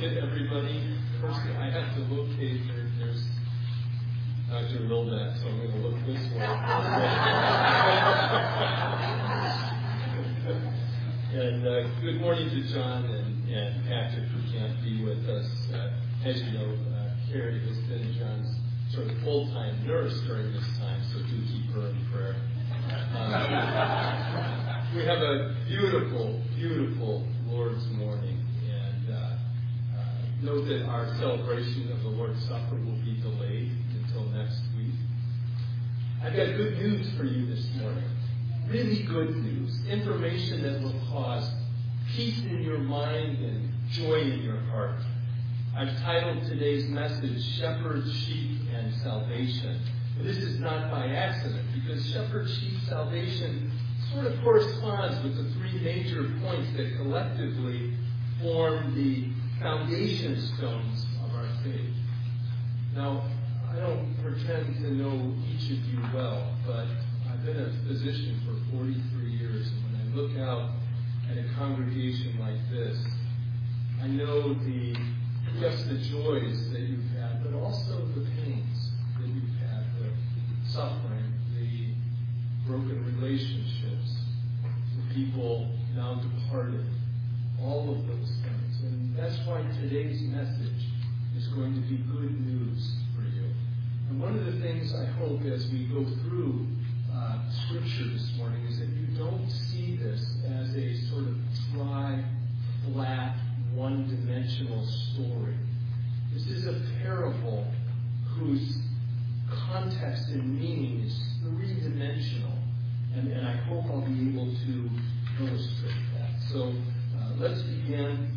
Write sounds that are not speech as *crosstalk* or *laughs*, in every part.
to everybody. First, I have to locate there. There's Dr. Milnet, so I'm going to look this way. *laughs* and uh, good morning to John and, and Patrick, who can't be with us. Uh, as you know, uh, Carrie has been John's sort of full-time nurse during this time, so do keep her in prayer. Um, we have a beautiful, beautiful Lord's morning, note that our celebration of the Lord's Supper will be delayed until next week. I've got good news for you this morning. Really good news. Information that will cause peace in your mind and joy in your heart. I've titled today's message Shepherd, Sheep, and Salvation. This is not by accident because shepherd, sheep, salvation sort of corresponds with the three major points that collectively form the foundation stones of our faith. Now, I don't pretend to know each of you well, but I've been a physician for 43 years, and when I look out at a congregation like this, I know the just the joys that you've had, but also the pains that you've had, the suffering, the broken relationships, the people now departed, all of those things. And that's why today's message is going to be good news for you. And one of the things I hope as we go through uh, Scripture this morning is that you don't see this as a sort of dry, flat, one dimensional story. This is a parable whose context and meaning is three dimensional. And, and I hope I'll be able to illustrate that. So let's begin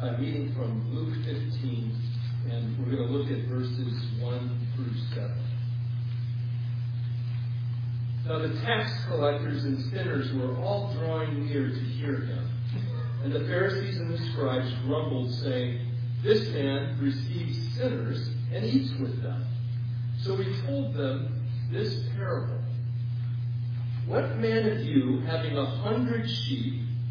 by reading from Luke 15, and we're going to look at verses 1 through 7. Now the tax collectors and sinners were all drawing near to hear him. And the Pharisees and the scribes grumbled, saying, This man receives sinners and eats with them. So he told them this parable. What man of you, having a hundred sheep,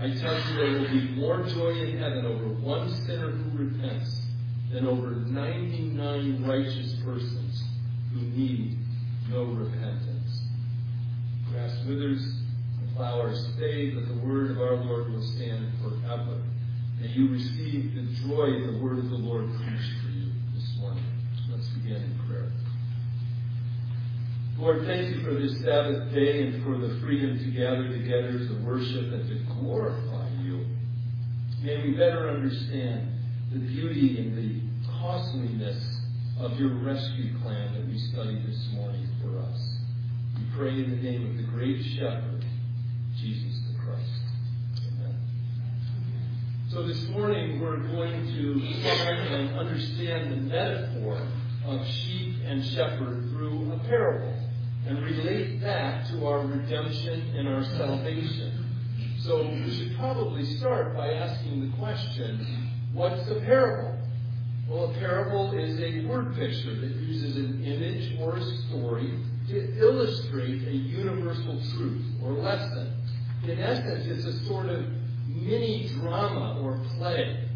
I tell you, there will be more joy in heaven over one sinner who repents than over 99 righteous persons who need no repentance. Grass withers, the flowers fade, but the word of our Lord will stand forever. May you receive the joy the word of the Lord preached for you this morning. Let's begin. Lord, thank you for this Sabbath day and for the freedom to gather together to worship and to glorify you. May we better understand the beauty and the costliness of your rescue plan that we studied this morning for us. We pray in the name of the great shepherd, Jesus the Christ. Amen. So this morning we're going to try and understand the metaphor of sheep and shepherd through a parable and relate that to our redemption and our salvation. So we should probably start by asking the question, what's a parable? Well, a parable is a word picture that uses an image or a story to illustrate a universal truth or lesson. In essence, it's a sort of mini drama or play.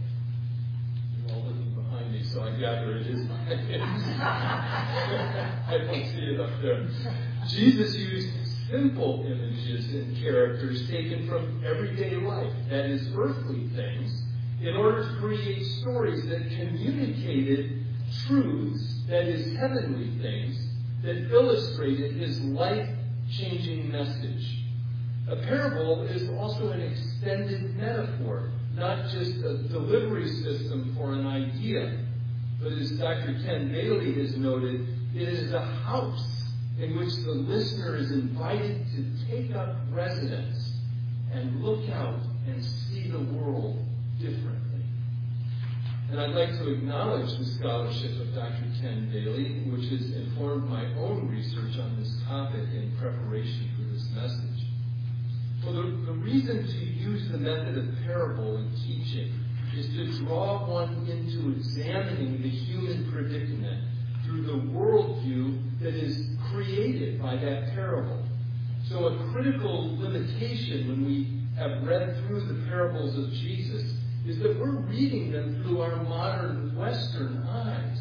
You're all looking behind me, so I gather it is *laughs* I up there. Jesus used simple images and characters taken from everyday life, that is, earthly things, in order to create stories that communicated truths, that is, heavenly things, that illustrated his life changing message. A parable is also an extended metaphor, not just a delivery system for an idea, but as Dr. Ken Bailey has noted, it is a house in which the listener is invited to take up residence and look out and see the world differently. And I'd like to acknowledge the scholarship of Dr. Ken Bailey, which has informed my own research on this topic in preparation for this message. Well, the, the reason to use the method of parable in teaching is to draw one into examining the human predicament through the worldview that is created by that parable. So, a critical limitation when we have read through the parables of Jesus is that we're reading them through our modern Western eyes.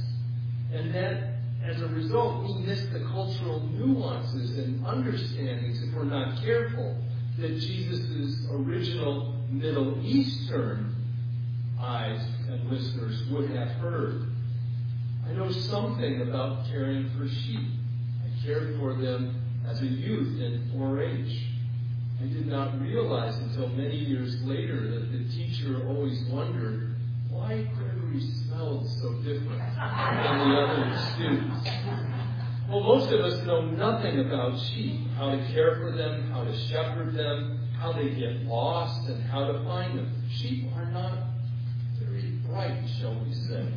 And that, as a result, we miss the cultural nuances and understandings if we're not careful that Jesus' original Middle Eastern eyes and listeners would have heard. I know something about caring for sheep. I cared for them as a youth in 4 H. I did not realize until many years later that the teacher always wondered why Gregory smelled so different than the other students. Well, most of us know nothing about sheep, how to care for them, how to shepherd them, how they get lost, and how to find them. Sheep are not very bright, shall we say.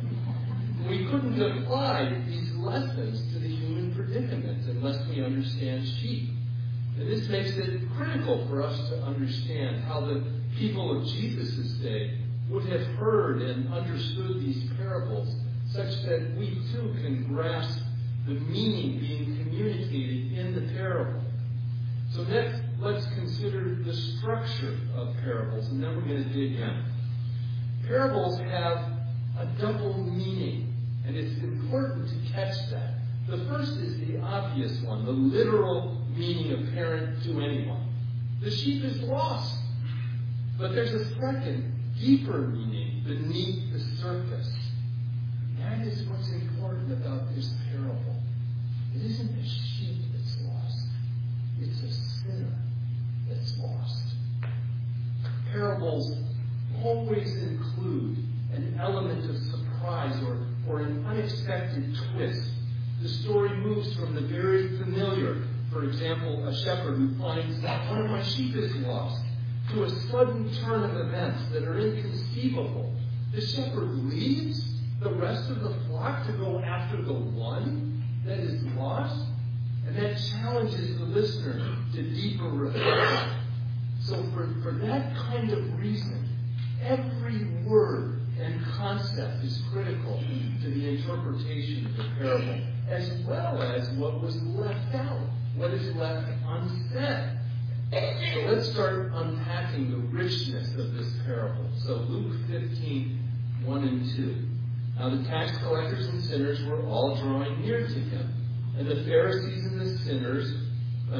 We couldn't apply these lessons to the human predicament unless we understand sheep. And this makes it critical for us to understand how the people of Jesus' day would have heard and understood these parables, such that we too can grasp the meaning being communicated in the parable. So next, let's consider the structure of parables, and then we're going to dig in. Parables have a double meaning, and it's important to catch that. The first is the obvious one, the literal meaning apparent to anyone. The sheep is lost. But there's a second, deeper meaning beneath the surface. That is what's important about this parable. It isn't the sheep that's lost, it's a sinner that's lost. Parables always include an element of surprise or, or an unexpected twist. The story moves from the very familiar, for example, a shepherd who finds that one of my sheep is lost, to a sudden turn of events that are inconceivable. The shepherd leaves the rest of the flock to go after the one that is lost, and that challenges the listener to deeper reflection. So, for, for that kind of reason, every word and concept is critical to the interpretation of the parable, as well as what was left out, what is left unsaid. So let's start unpacking the richness of this parable. So Luke 15, 1 and 2. Now the tax collectors and sinners were all drawing near to him. And the Pharisees and the sinners, *laughs*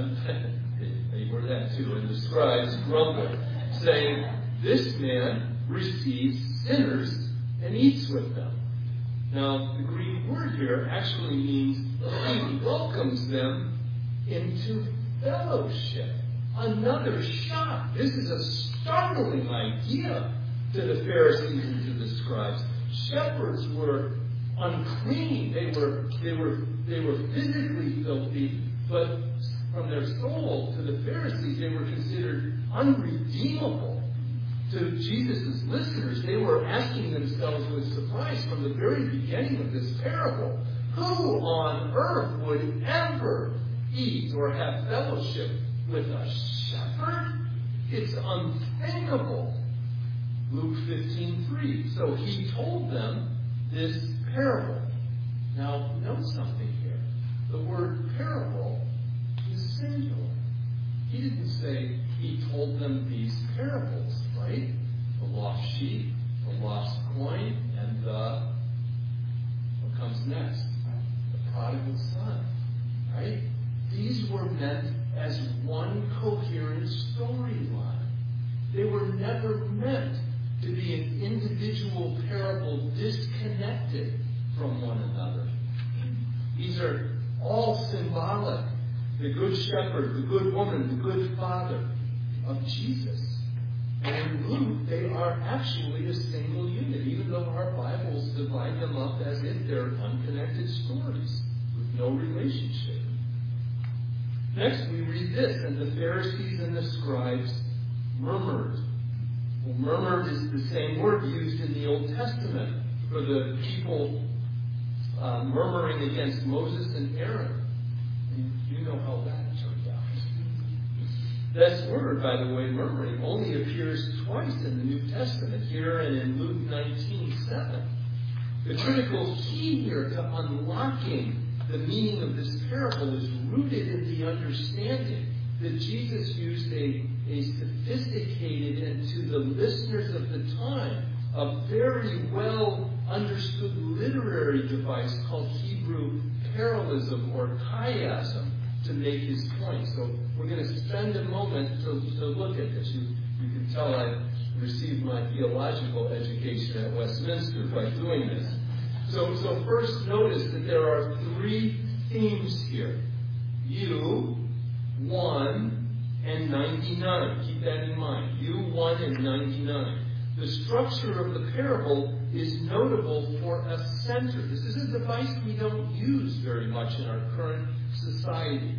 they were that too, and the scribes grumbled, saying, This man receives sinners and eats with them. Now, the Greek word here actually means he welcomes them into fellowship. Another shock. This is a startling idea to the Pharisees and to the scribes. Shepherds were unclean. They were, they were, they were physically filthy, but from their soul to the Pharisees, they were considered unredeemable. To Jesus' listeners, they were asking themselves with surprise from the very beginning of this parable, who on earth would ever eat or have fellowship with a shepherd? It's unthinkable. Luke 15:3. So he told them this parable. Now, note something here. The word parable is singular. He didn't say he told them these parables, The lost sheep, the lost coin, and the what comes next? The prodigal son, right? These were meant as one coherent storyline. They were never meant to be an individual parable disconnected from one another. These are all symbolic. The good shepherd, the good woman, the good father of Jesus. And Luke, they are actually a single unit, even though our Bibles divide them up as if they're unconnected stories with no relationship. Next, we read this, and the Pharisees and the scribes murmured. Well, murmured is the same word used in the Old Testament for the people uh, murmuring against Moses and Aaron. And you know how that. This word, by the way, murmuring, only appears twice in the New Testament, here and in Luke 19 7. The critical key here to unlocking the meaning of this parable is rooted in the understanding that Jesus used a, a sophisticated and to the listeners of the time, a very well understood literary device called Hebrew parallelism or chiasm to make his point. So we're going to spend a moment to, to look at this. You, you can tell I received my theological education at Westminster by doing this. So, so first notice that there are three themes here. You, one, and 99. Keep that in mind. You, one, and 99. The structure of the parable is notable for a center. This is a device we don't use very much in our current society.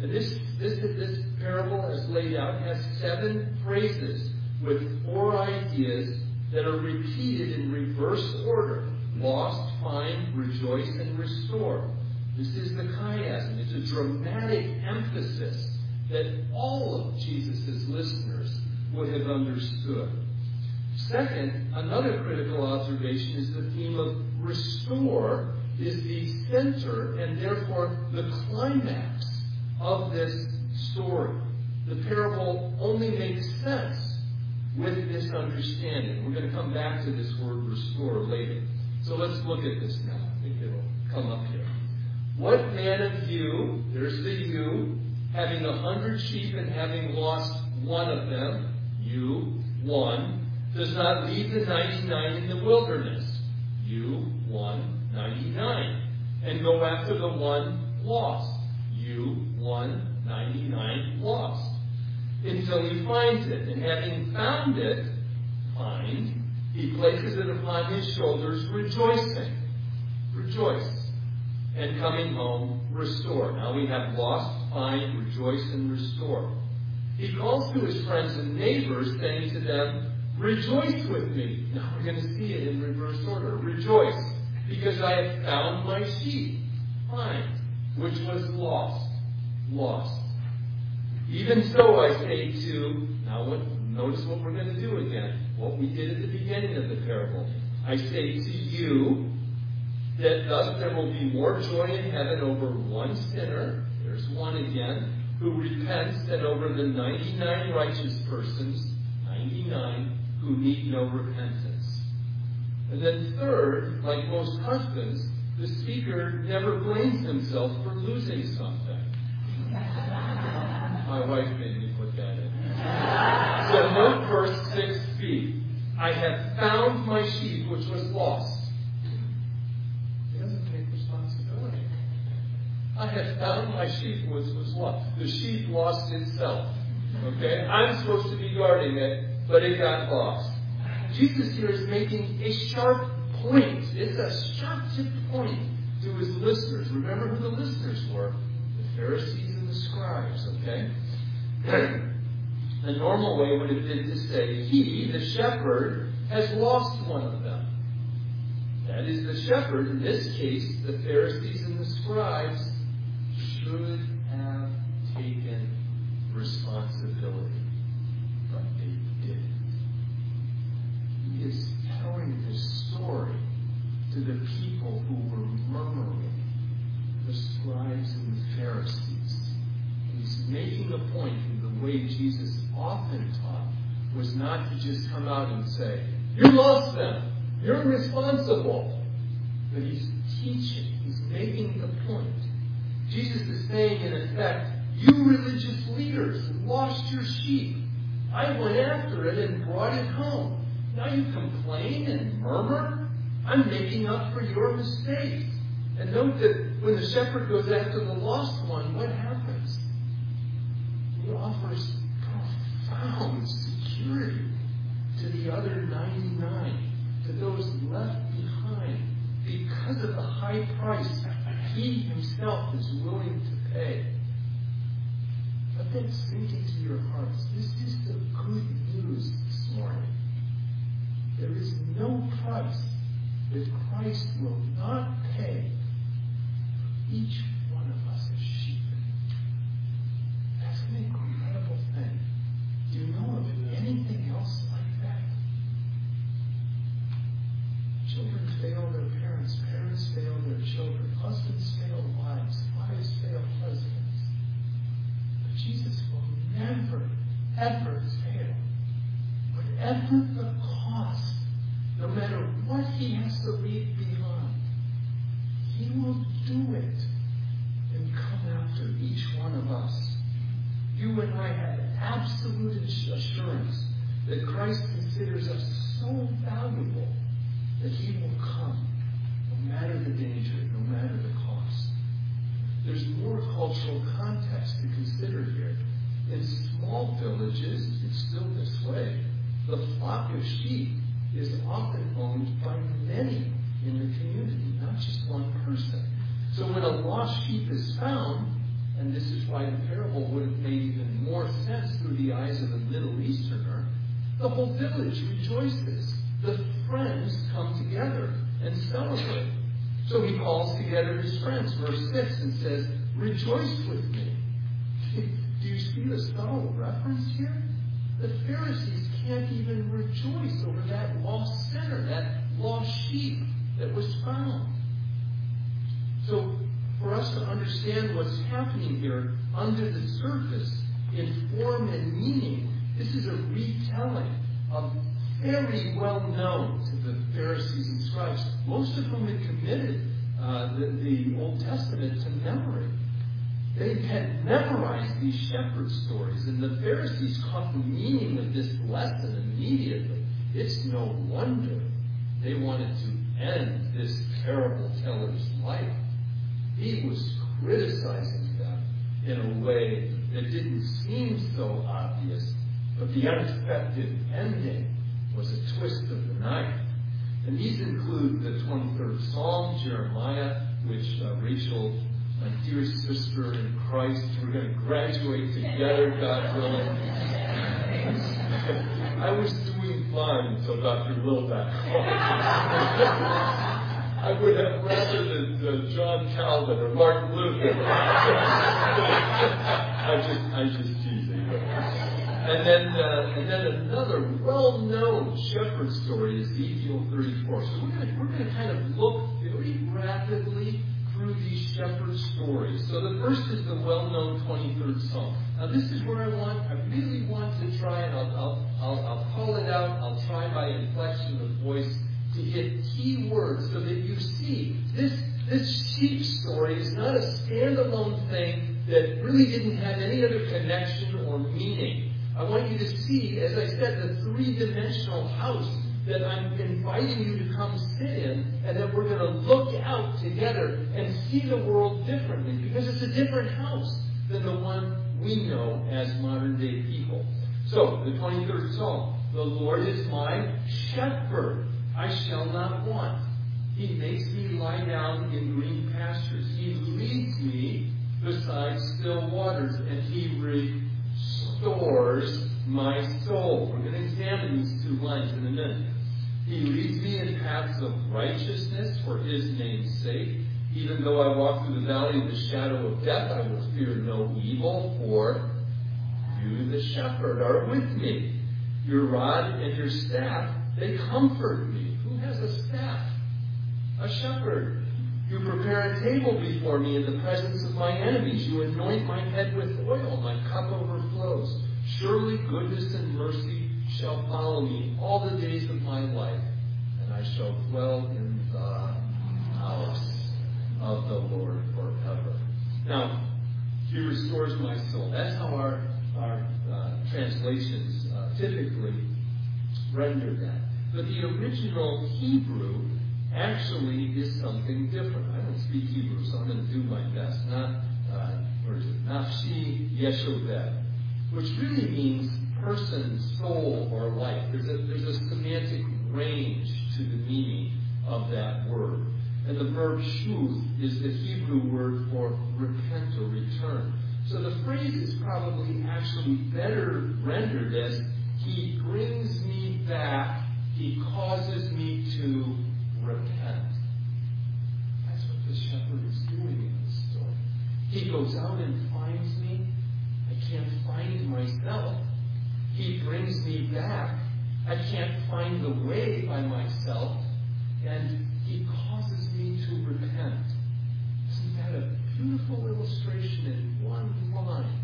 And this, this, this parable, as laid out, has seven phrases with four ideas that are repeated in reverse order lost, find, rejoice, and restore. This is the chiasm. It's a dramatic emphasis that all of Jesus' listeners would have understood. Second, another critical observation is the theme of restore is the center and therefore the climax of this story. The parable only makes sense with this understanding. We're going to come back to this word restore later. So let's look at this now. I think it'll come up here. What man of you, there's the you, having a hundred sheep and having lost one of them, you, one, does not leave the 99 in the wilderness, you, one, 99, and go after the one lost, you, one, 99 lost, until he finds it. And having found it, find, he places it upon his shoulders, rejoicing. Rejoice. And coming home, restore. Now we have lost, find, rejoice, and restore. He calls to his friends and neighbors, saying to them, Rejoice with me. Now we're going to see it in reverse order. Rejoice, because I have found my sheep. Find, which was lost. Lost. Even so, I say to, now what, notice what we're going to do again what we did at the beginning of the parable. I say to you that thus there will be more joy in heaven over one sinner, there's one again, who repents than over the 99 righteous persons, 99, who need no repentance. And then third, like most husbands, the speaker never blames himself for losing something. My wife made me put that in. So note verse 6b. I have found my sheep which was lost. He doesn't take responsibility. I have found my sheep which was lost. The sheep lost itself. Okay? I'm supposed to be guarding it, but it got lost. Jesus here is making a sharp point. It's a sharp tipped point to his listeners. Remember who the listeners were? The Pharisees and the scribes, okay? *clears throat* The normal way would have been to say, He, the shepherd, has lost one of them. That is, the shepherd, in this case, the Pharisees and the scribes, should have taken responsibility. But they didn't. He is telling this story to the people who were murmuring, the scribes and the Pharisees. He's making a point in the way Jesus taught was not to just come out and say, You lost them. You're responsible. But he's teaching. He's making the point. Jesus is saying, in effect, You religious leaders lost your sheep. I went after it and brought it home. Now you complain and murmur? I'm making up for your mistakes. And note that when the shepherd goes after the lost one, what happens? He offers profound security to the other 99, to those left behind, because of the high price he himself is willing to pay. Let that sink into your hearts. This is the good news this morning. There is no price that Christ will not pay for each one of us as sheep. That's an incredible thing. You know of anything else like that? Children fail their parents, parents fail their children, husbands fail wives, wives fail husbands. But Jesus will never, ever fail. Whatever the cost, no matter what he has to leave behind, he will do it and come after each one of us. You and I have absolute assurance that Christ considers us so valuable that he will come, no matter the danger, no matter the cost. There's more cultural context to consider here. In small villages, it's still this way. The flock of sheep is often owned by many in the community, not just one person. So when a lost sheep is found, and this is why the would have made even more sense through the eyes of a Middle Easterner, the whole village rejoices. The friends come together and celebrate. So he calls together his friends, verse 6, and says, Rejoice with me. Do you see the subtle reference here? The Pharisees can't even rejoice over that lost sinner, that lost sheep that was found. So, for us to understand what's happening here under the surface, in form and meaning, this is a retelling of very well known to the Pharisees and scribes, most of whom had committed uh, the, the Old Testament to memory. They had memorized these shepherd stories, and the Pharisees caught the meaning of this lesson immediately. It's no wonder they wanted to end this terrible teller's life. He was criticizing them in a way that didn't seem so obvious, but the unexpected ending was a twist of the knife. And these include the 23rd Psalm, Jeremiah, which uh, Rachel, my dear sister in Christ, we're going to graduate together, God willing. *laughs* I was doing fine until Dr. Wilbeck I would have rather than John Calvin or Martin Luther. *laughs* I just, I just teasing. And then, uh, and then another well-known shepherd story is Ezekiel 34. So we're going we're to kind of look very rapidly through these shepherd stories. So the first is the well-known 23rd Psalm. Now this is where I want, I really want to try, and I'll, I'll, I'll, I'll call it out. I'll try by inflection of voice to hit key words so that you see this, this sheep story is not a standalone thing that really didn't have any other connection or meaning. I want you to see, as I said, the three dimensional house that I'm inviting you to come sit in and that we're going to look out together and see the world differently because it's a different house than the one we know as modern day people. So, the 23rd Psalm. The Lord is my shepherd. I shall not want. He makes me lie down in green pastures. He leads me beside still waters, and He restores my soul. We're going to examine these two lines in a minute. He leads me in paths of righteousness for His name's sake. Even though I walk through the valley of the shadow of death, I will fear no evil, for you, the shepherd, are with me. Your rod and your staff they comfort me. Who has a staff? A shepherd. You prepare a table before me in the presence of my enemies. You anoint my head with oil. My cup overflows. Surely goodness and mercy shall follow me all the days of my life, and I shall dwell in the house of the Lord forever. Now, He restores my soul. That's how our, our uh, translations uh, typically render that. But the original Hebrew actually is something different. I don't speak Hebrew, so I'm going to do my best. Not, uh, where is it? Nafshi Yeshovev, which really means person, soul, or life. There's a, there's a semantic range to the meaning of that word. And the verb shuv is the Hebrew word for repent or return. So the phrase is probably actually better rendered as He brings me back, He causes me to repent. That's what the shepherd is doing in this story. He goes out and finds me. I can't find myself. He brings me back. I can't find the way by myself. And he causes me to repent. Isn't that a beautiful illustration in one line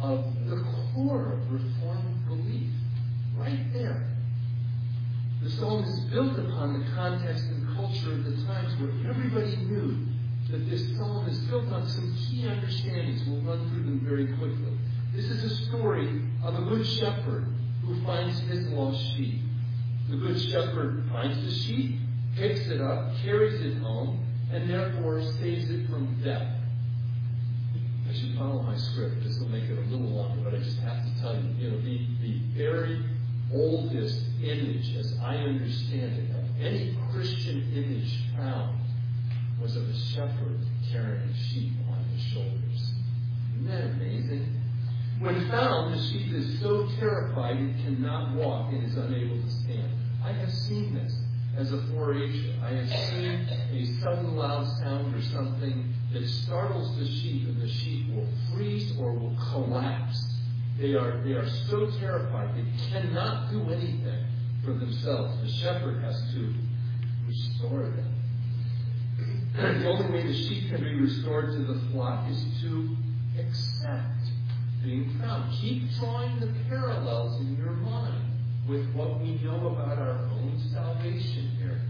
of the core of Reformed belief? Right there. The psalm is built upon the context and culture of the times where everybody knew that this psalm is built on some key understandings. We'll run through them very quickly. This is a story of a good shepherd who finds his lost sheep. The good shepherd finds the sheep, picks it up, carries it home, and therefore saves it from death. I should follow my script. This will make it a little longer, but I just have to tell you, you know, the, the very oldest image, as I understand it, of any Christian image found was of a shepherd carrying sheep on his shoulders. Isn't that amazing? When found, the sheep is so terrified it cannot walk and is unable to stand. I have seen this as a 4-H'er. I have seen a sudden loud sound or something that startles the sheep, and the sheep will freeze or will collapse they are, they are so terrified they cannot do anything for themselves. The shepherd has to restore them. *clears throat* the only way the sheep can be restored to the flock is to accept being found. Keep drawing the parallels in your mind with what we know about our own salvation here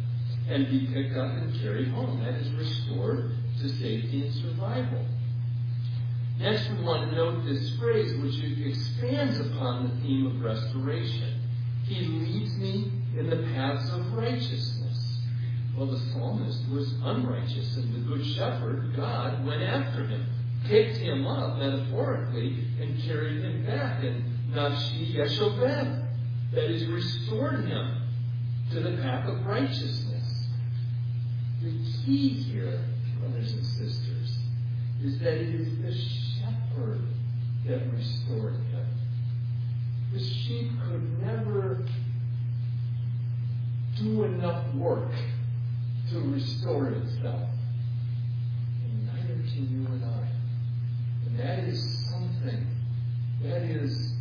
and be picked up and carried home. That is restored to safety and survival. Next, we want to note this phrase which expands upon the theme of restoration. He leads me in the paths of righteousness. Well, the psalmist was unrighteous, and the good shepherd, God, went after him, picked him up, metaphorically, and carried him back. And Nafshi Yeshobem, that is, restored him to the path of righteousness. The key here, brothers and sisters, is that it is the shepherd that restored him. The sheep could never do enough work to restore itself. And neither can you and I. And that is something, that is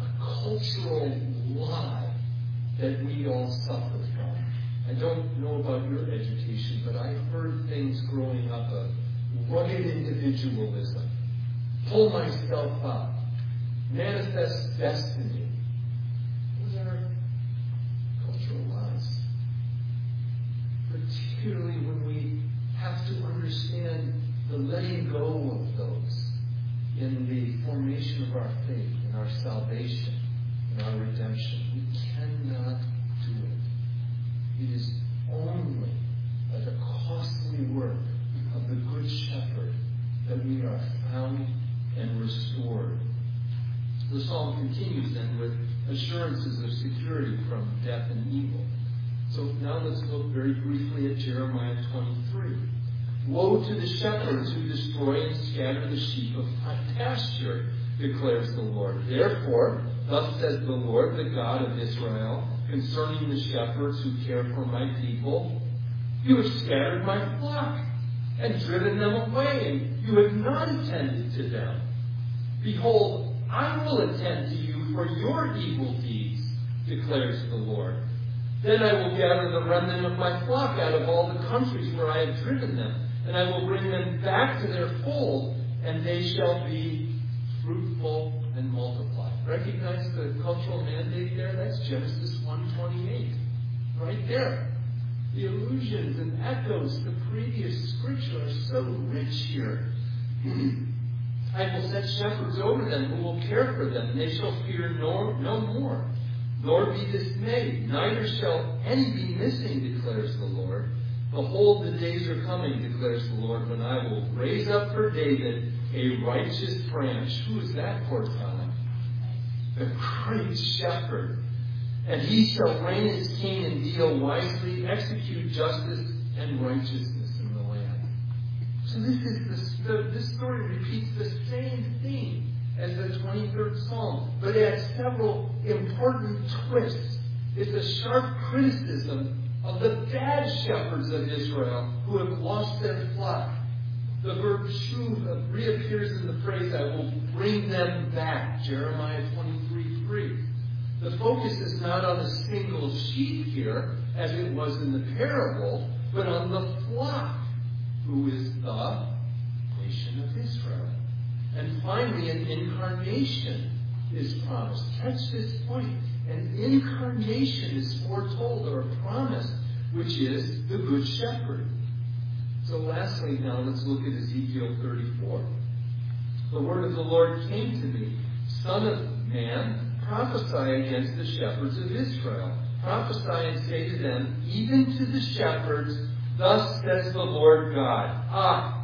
a cultural lie that we all suffer from. I don't know about your education, but I heard things growing up of rugged individualism, pull myself up, manifest destiny. Those are cultural lies. Particularly when we have to understand the letting go of those in the formation of our faith, in our salvation, in our redemption. We cannot do it. It is only at a costly work of the Good Shepherd that we are found and restored. The psalm continues then with assurances of security from death and evil. Let's look very briefly at Jeremiah 23. Woe to the shepherds who destroy and scatter the sheep of my pasture, declares the Lord. Therefore, thus says the Lord, the God of Israel, concerning the shepherds who care for my people, you have scattered my flock and driven them away, and you have not attended to them. Behold, I will attend to you for your evil deeds, declares the Lord. Then I will gather the remnant of my flock out of all the countries where I have driven them, and I will bring them back to their fold, and they shall be fruitful and multiply. Recognize the cultural mandate there? That's Genesis 1:28. Right there. The allusions and echoes to previous scripture are so rich here. *clears throat* I will set shepherds over them who will care for them, and they shall fear no, no more, nor be dismayed. Neither shall any be missing, declares the Lord. Behold, the days are coming, declares the Lord, when I will raise up for David a righteous branch. Who is that foretelling? The great shepherd and he shall reign as king and deal wisely, execute justice and righteousness in the land. So this is the, this story repeats the same theme as the 23rd Psalm, but it has several important twists. It's a sharp criticism of the bad shepherds of Israel who have lost their flock. The verb shuv reappears in the phrase, I will bring them back. Jeremiah 23 3. The focus is not on a single sheep here, as it was in the parable, but on the flock, who is the nation of Israel. And finally, an incarnation is promised. Catch this point. An incarnation is foretold or promised, which is the Good Shepherd. So, lastly, now let's look at Ezekiel 34. The word of the Lord came to me, Son of man, prophesy against the shepherds of Israel. Prophesy and say to them, even to the shepherds, thus says the Lord God. Ah,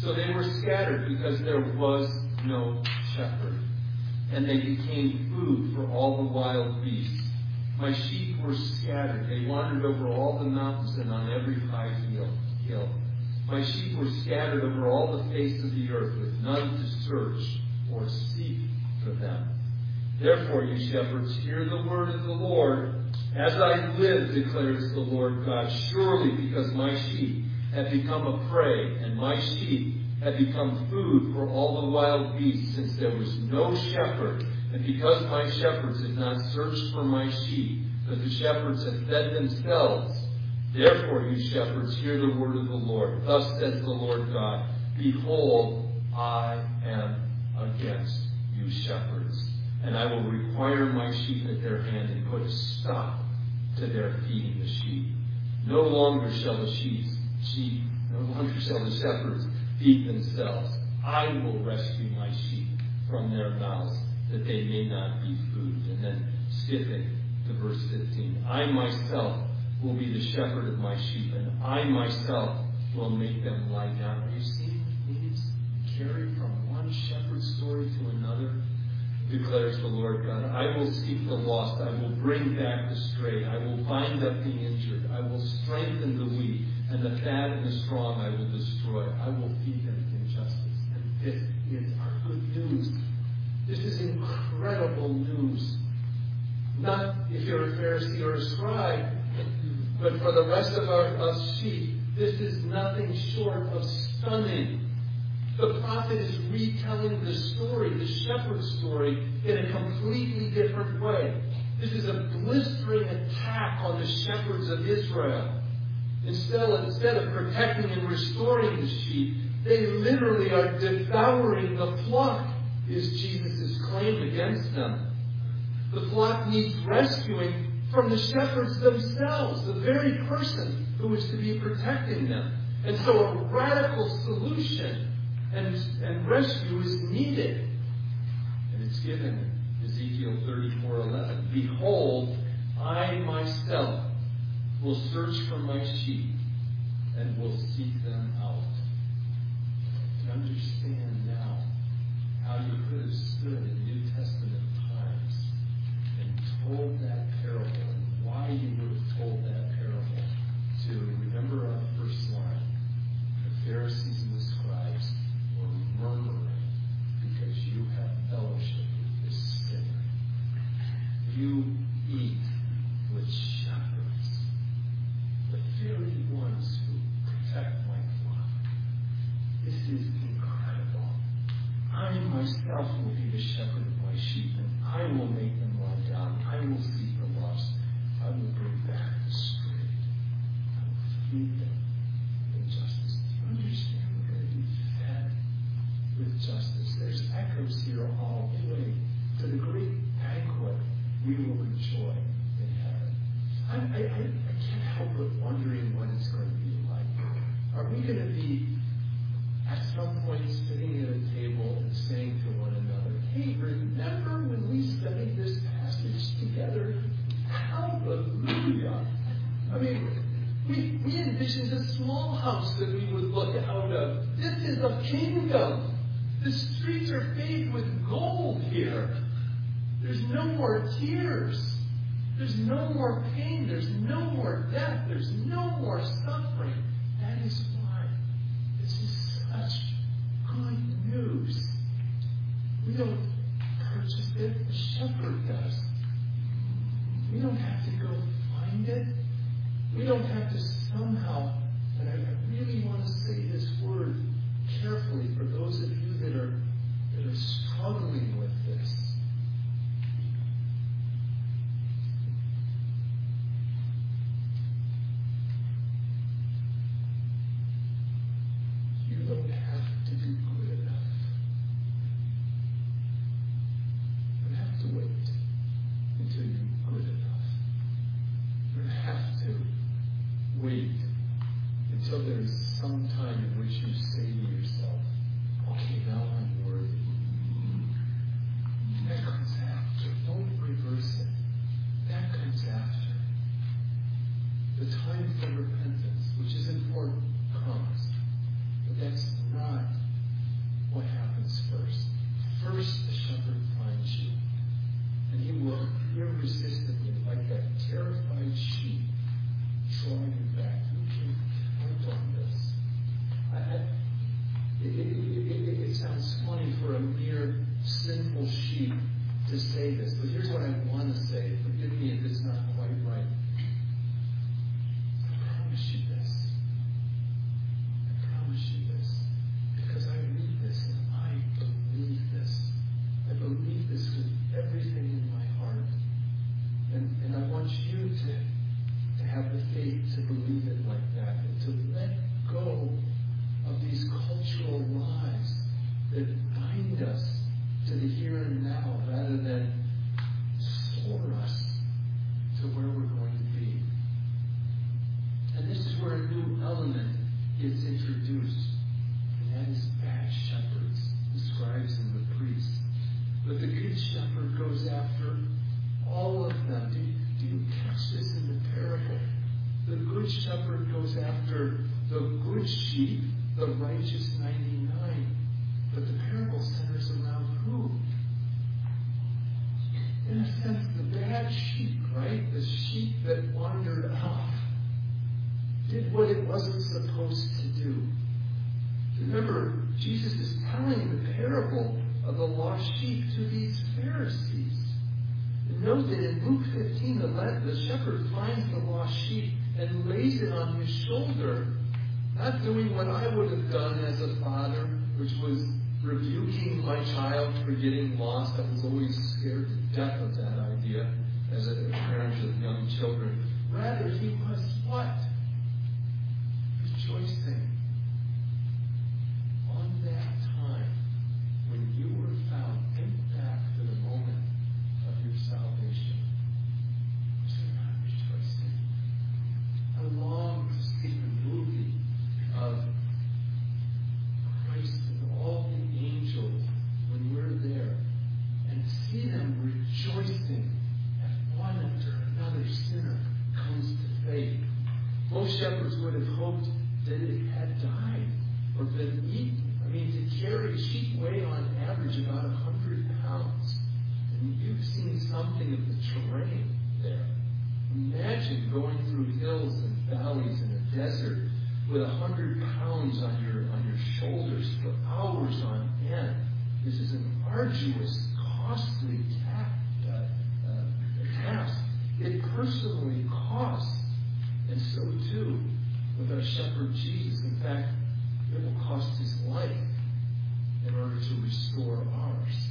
So they were scattered because there was no shepherd. And they became food for all the wild beasts. My sheep were scattered. They wandered over all the mountains and on every high hill. My sheep were scattered over all the face of the earth with none to search or seek for them. Therefore, you shepherds, hear the word of the Lord. As I live, declares the Lord God, surely because my sheep have become a prey, and my sheep have become food for all the wild beasts, since there was no shepherd, and because my shepherds had not searched for my sheep, but the shepherds had fed themselves. Therefore, you shepherds, hear the word of the Lord. Thus says the Lord God, Behold, I am against you shepherds, and I will require my sheep at their hand and put a stop to their feeding the sheep. No longer shall the sheep, sheep no longer shall the shepherds feed themselves. I will rescue my sheep from their mouths, that they may not be food. And then skipping to verse 15. I myself will be the shepherd of my sheep, and I myself will make them lie down. Are you seeing these carry from one shepherd story to another? Declares the Lord God. I will seek the lost. I will bring back the stray. I will bind up the injured. I will strengthen the weak and the fat and the strong I will destroy. I will feed them in justice. And this is our good news. This is incredible news. Not if you're a Pharisee or a scribe, but for the rest of our, us sheep, this is nothing short of stunning. The prophet is retelling the story, the shepherd's story, in a completely different way. This is a blistering attack on the shepherds of Israel. Instead, instead of protecting and restoring the sheep, they literally are devouring the flock, is Jesus' claim against them. The flock needs rescuing from the shepherds themselves, the very person who is to be protecting them. And so a radical solution and, and rescue is needed. And it's given in Ezekiel 34:11. Behold, I myself will search for my sheep and will seek them out. To understand Luke 15, the, the shepherd finds the lost sheep and lays it on his shoulder, not doing what I would have done as a father, which was rebuking my child for getting lost. I was always scared to death of that idea as a parent of young children. Rather, he was what? Rejoicing average, sheep weigh on average about 100 pounds. And you've seen something of the terrain there. Imagine going through hills and valleys in a desert with 100 pounds on your, on your shoulders for hours on end. This is an arduous, costly ta- uh, uh, task. It personally costs. And so, too, with our shepherd Jesus. In fact, it will cost his life in order to restore ours.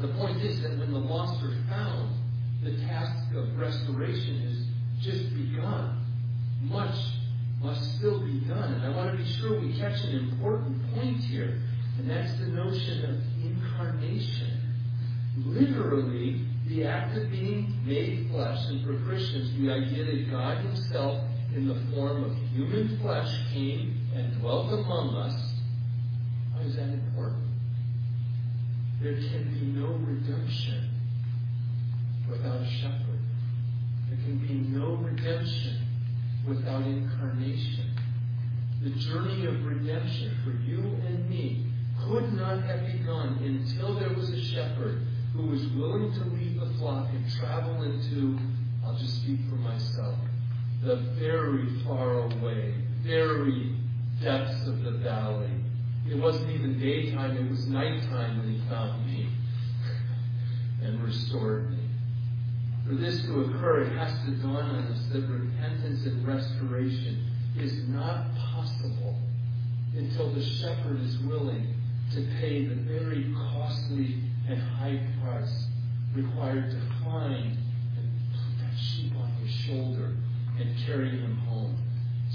The point is that when the lost are found, the task of restoration is just begun. Much must still be done. And I want to be sure we catch an important point here, and that's the notion of incarnation. Literally, the act of being made flesh, and for Christians, the idea that God Himself, in the form of human flesh, came and dwelt among us is that important? There can be no redemption without a shepherd. There can be no redemption without incarnation. The journey of redemption for you and me could not have begun until there was a shepherd who was willing to leave the flock and travel into, I'll just speak for myself, the very far away, very depths of the valley, it wasn't even daytime, it was nighttime when he found me *laughs* and restored me. For this to occur, it has to dawn on us that repentance and restoration is not possible until the shepherd is willing to pay the very costly and high price required to find and put that sheep on his shoulder and carry him home.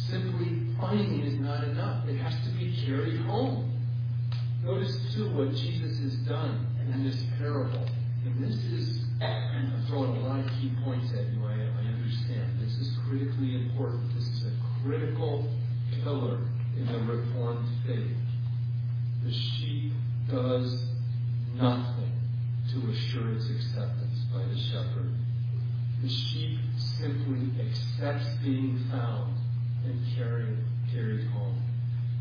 Simply finding is not enough. It has to be carried home. Notice too what Jesus has done in this parable. And this is, I'm throwing a lot of key points at you, I, I understand. This is critically important. This is a critical pillar in the Reformed faith. The sheep does nothing to assure its acceptance by the shepherd. The sheep simply accepts being found and carried, carried home.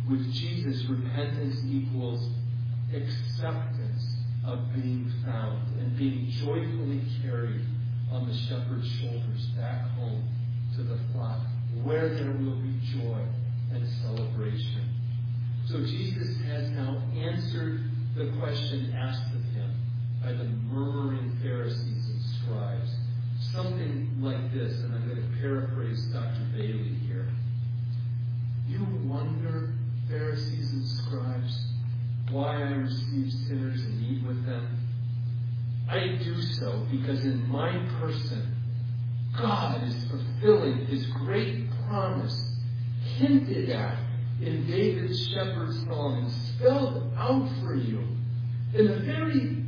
With Jesus, repentance equals acceptance of being found and being joyfully carried on the shepherd's shoulders back home to the flock, where there will be joy and celebration. So Jesus has now answered the question asked of him by the murmuring Pharisees and scribes. Something like this, and I'm going to paraphrase Dr. Bailey here. You wonder, Pharisees and scribes, why I receive sinners and eat with them? I do so because in my person, God is fulfilling his great promise hinted at in David's shepherd song and spelled out for you in the very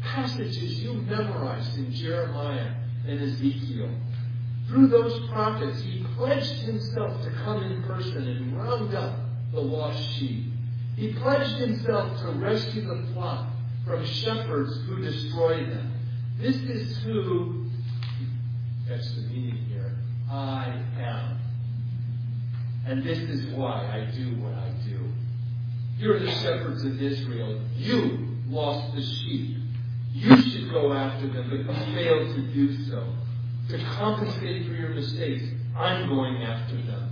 passages you memorized in Jeremiah and Ezekiel. Through those prophets, he pledged himself to come in person and round up the lost sheep. He pledged himself to rescue the flock from shepherds who destroy them. This is who, that's the meaning here, I am. And this is why I do what I do. You're the shepherds of Israel. You lost the sheep. You should go after them, but you failed to do so. To compensate for your mistakes, I'm going after them.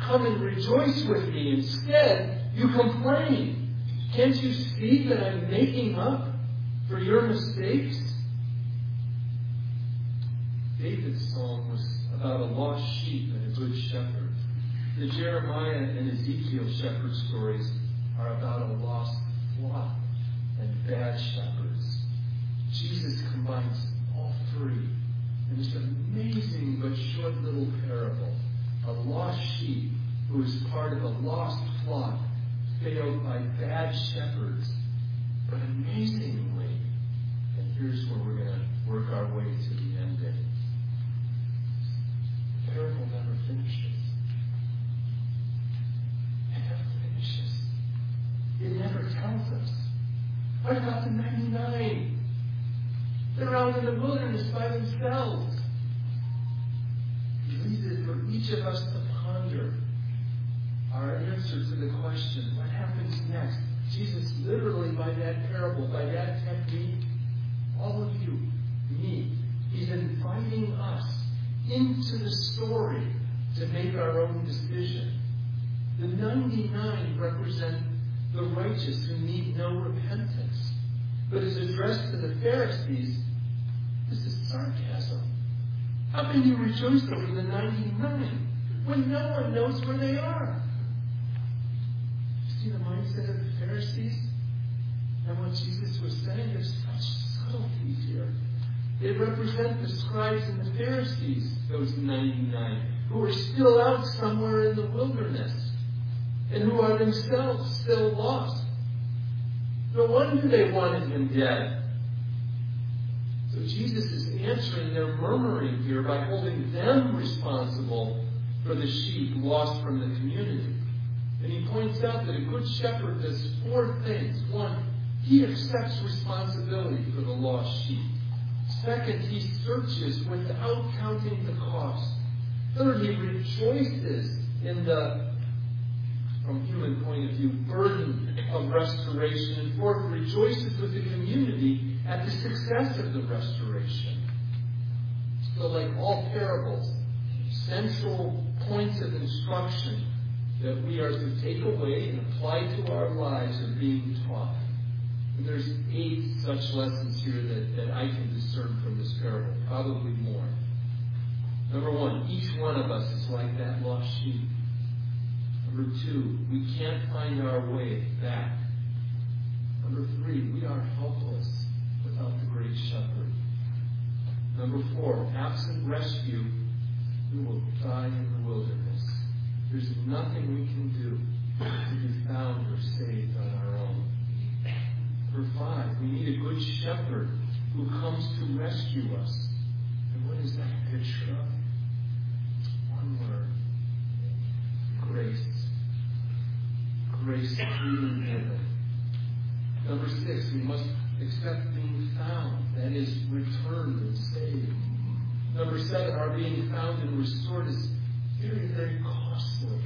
Come and rejoice with me. Instead, you complain. Can't you see that I'm making up for your mistakes? David's song was about a lost sheep and a good shepherd. The Jeremiah and Ezekiel shepherd stories are about a lost flock and bad shepherds. Jesus combines all three in this amazing but short little parable. A lost sheep who is part of a lost flock failed by bad shepherds. But amazingly, and here's where we're going to work our way to the end. ending. The parable never finishes. It never finishes. It never tells us. What about the 99? They're out in the wilderness by themselves. He leaves it for each of us to ponder our answer to the question, what happens next? Jesus literally by that parable, by that technique, all of you, me, he's inviting us into the story to make our own decision. The 99 represent the righteous who need no repentance. But is addressed to the Pharisees, this is sarcasm. How can you rejoice over the 99 when no one knows where they are? See the mindset of the Pharisees? And what Jesus was saying, there's such subtleties here. They represent the scribes and the Pharisees, those 99, who are still out somewhere in the wilderness and who are themselves still lost. No wonder they wanted him dead. So Jesus is answering their murmuring here by holding them responsible for the sheep lost from the community. And he points out that a good shepherd does four things. One, he accepts responsibility for the lost sheep. Second, he searches without counting the cost. Third, he rejoices in the, from human point of view, burden of restoration. And fourth, rejoices with the community at the success of the restoration. So, like all parables, central points of instruction that we are to take away and apply to our lives are being taught. And there's eight such lessons here that, that I can discern from this parable, probably more. Number one, each one of us is like that lost sheep. Number two, we can't find our way back. Number three, we are helpless without the great shepherd. Number four, absent rescue, we will die in the wilderness. There's nothing we can do to be found or saved on our own. Number five, we need a good shepherd who comes to rescue us. And what is that picture of? One word. Grace. Grace freely given. Number six, we must expect being found. That is, returned and saved. Number seven, our being found and restored is very, very costly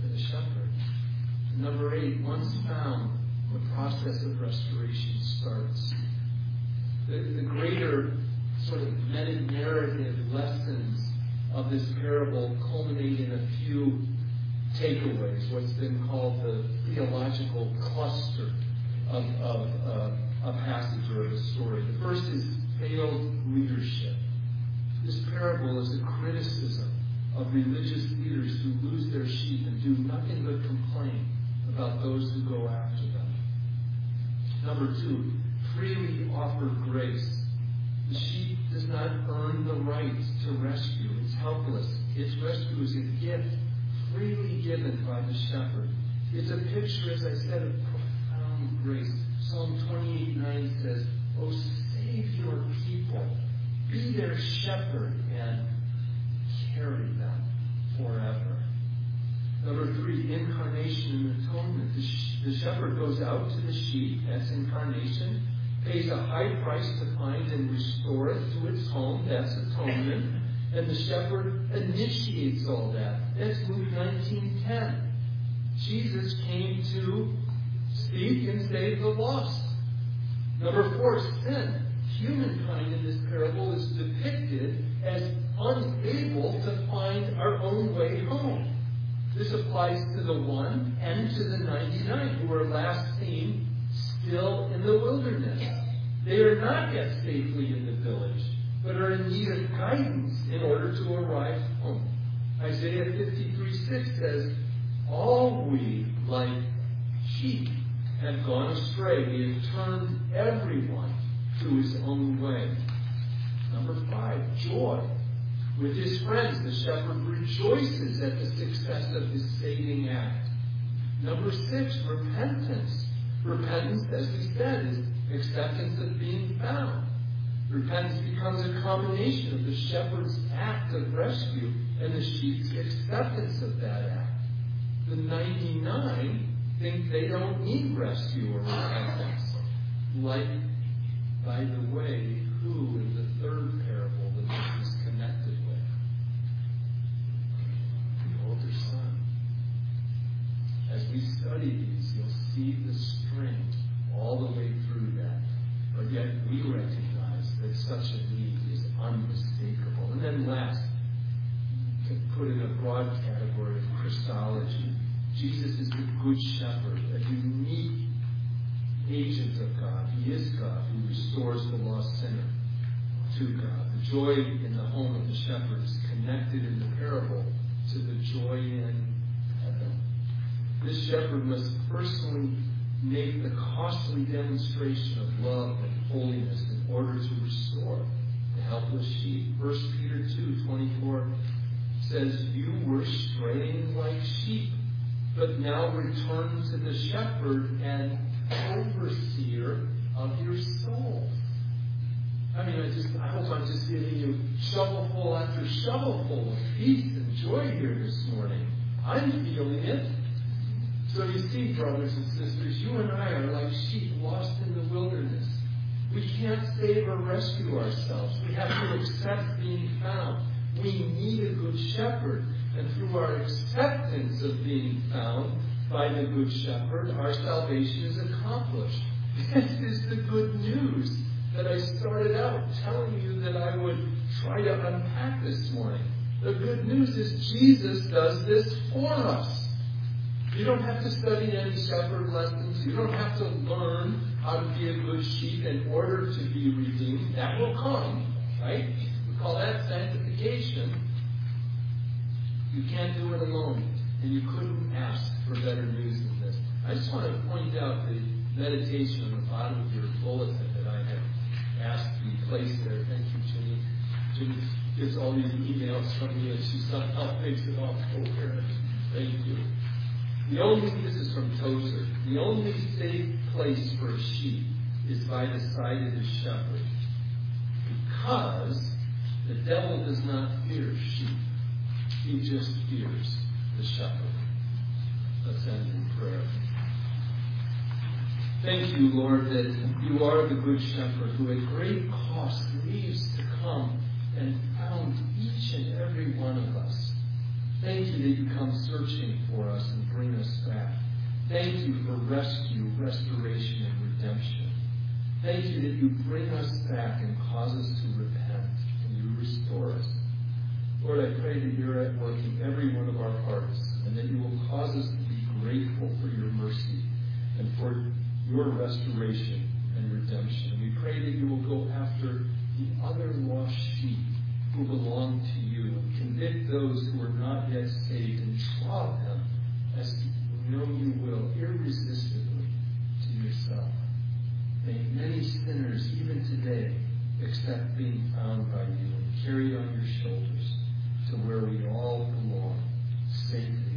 to the shepherd. Number eight, once found, the process of restoration starts. The, the greater sort of meta narrative lessons of this parable culminate in a few takeaways, what's been called the theological cluster of, of uh, a passage or a story. The first is failed leadership. This parable is a criticism of religious leaders who lose their sheep and do nothing but complain about those who go after them. Number two, freely offer grace. The sheep does not earn the right to rescue. It's helpless. Its rescue is a gift freely given by the shepherd. It's a picture, as I said, of profound grace. Psalm 28 9 says, Oh, save your people. Be their shepherd and carry them forever. Number three, incarnation and atonement. The, sh- the shepherd goes out to the sheep, that's incarnation, pays a high price to find and restore it to its home, that's atonement. And the shepherd initiates all that. That's Luke 19.10. Jesus came to speak and save the lost. Number four, sin. To the 99 who were last seen still in the wilderness. They are not yet safely in the village, but are in need of guidance in order to arrive home. Isaiah 53 6 says, All we, like sheep, have gone astray. We have turned everyone to his own way. Number five, joy. With his friends, the shepherd rejoices at the success of his saving act. Number six, repentance. Repentance, as we said, is acceptance of being found. Repentance becomes a combination of the shepherd's act of rescue and the sheep's acceptance of that act. The 99 think they don't need rescue or repentance. Like, by the way, who in the third parable that this is connected with? The older son. As we study these, you'll see the string all the way through that. But yet we recognize that such a need is unmistakable. And then last, to put in a broad category of Christology, Jesus is the Good Shepherd, a unique agent of God. He is God who restores the lost sinner to God. The joy in the home of the shepherd is connected in the parable to the joy in heaven. This shepherd must personally make the costly demonstration of love and holiness in order to restore the helpless sheep. 1 Peter 2 24 says, You were straying like sheep, but now return to the shepherd and overseer of your souls. I mean, I just, I hope I'm just giving you shovelful after shovelful of peace and joy here this morning. I'm feeling it. So you see, brothers and sisters, you and I are like sheep lost in the wilderness. We can't save or rescue ourselves. We have to accept being found. We need a Good Shepherd. And through our acceptance of being found by the Good Shepherd, our salvation is accomplished. This is the good news that I started out telling you that I would try to unpack this morning. The good news is Jesus does this for us. You don't have to study any shepherd lessons. You don't have to learn how to be a good sheep in order to be redeemed. That will come, right? We call that sanctification. You can't do it alone. And you couldn't ask for better news than this. I just want to point out the meditation on the bottom of your bulletin that I had asked to be placed there. Thank you, Ginny. Ginny gets all these emails from me and she somehow *laughs* makes it all coherent. Thank you. The only, this is from Tozer, the only safe place for a sheep is by the side of the shepherd. Because the devil does not fear sheep. He just fears the shepherd. Let's end in prayer. Thank you, Lord, that you are the good shepherd who at great cost leaves to come and found each and every one of us. Thank you that you come searching for us and bring us back. Thank you for rescue, restoration, and redemption. Thank you that you bring us back and cause us to repent and you restore us. Lord, I pray that you're at work in every one of our hearts and that you will cause us to be grateful for your mercy and for your restoration and redemption. We pray that you will go after the other lost sheep who belong to you. Convict those who are not yet saved and draw them as you know you will, irresistibly to yourself. May many sinners, even today, accept being found by you and carried on your shoulders to where we all belong, safely.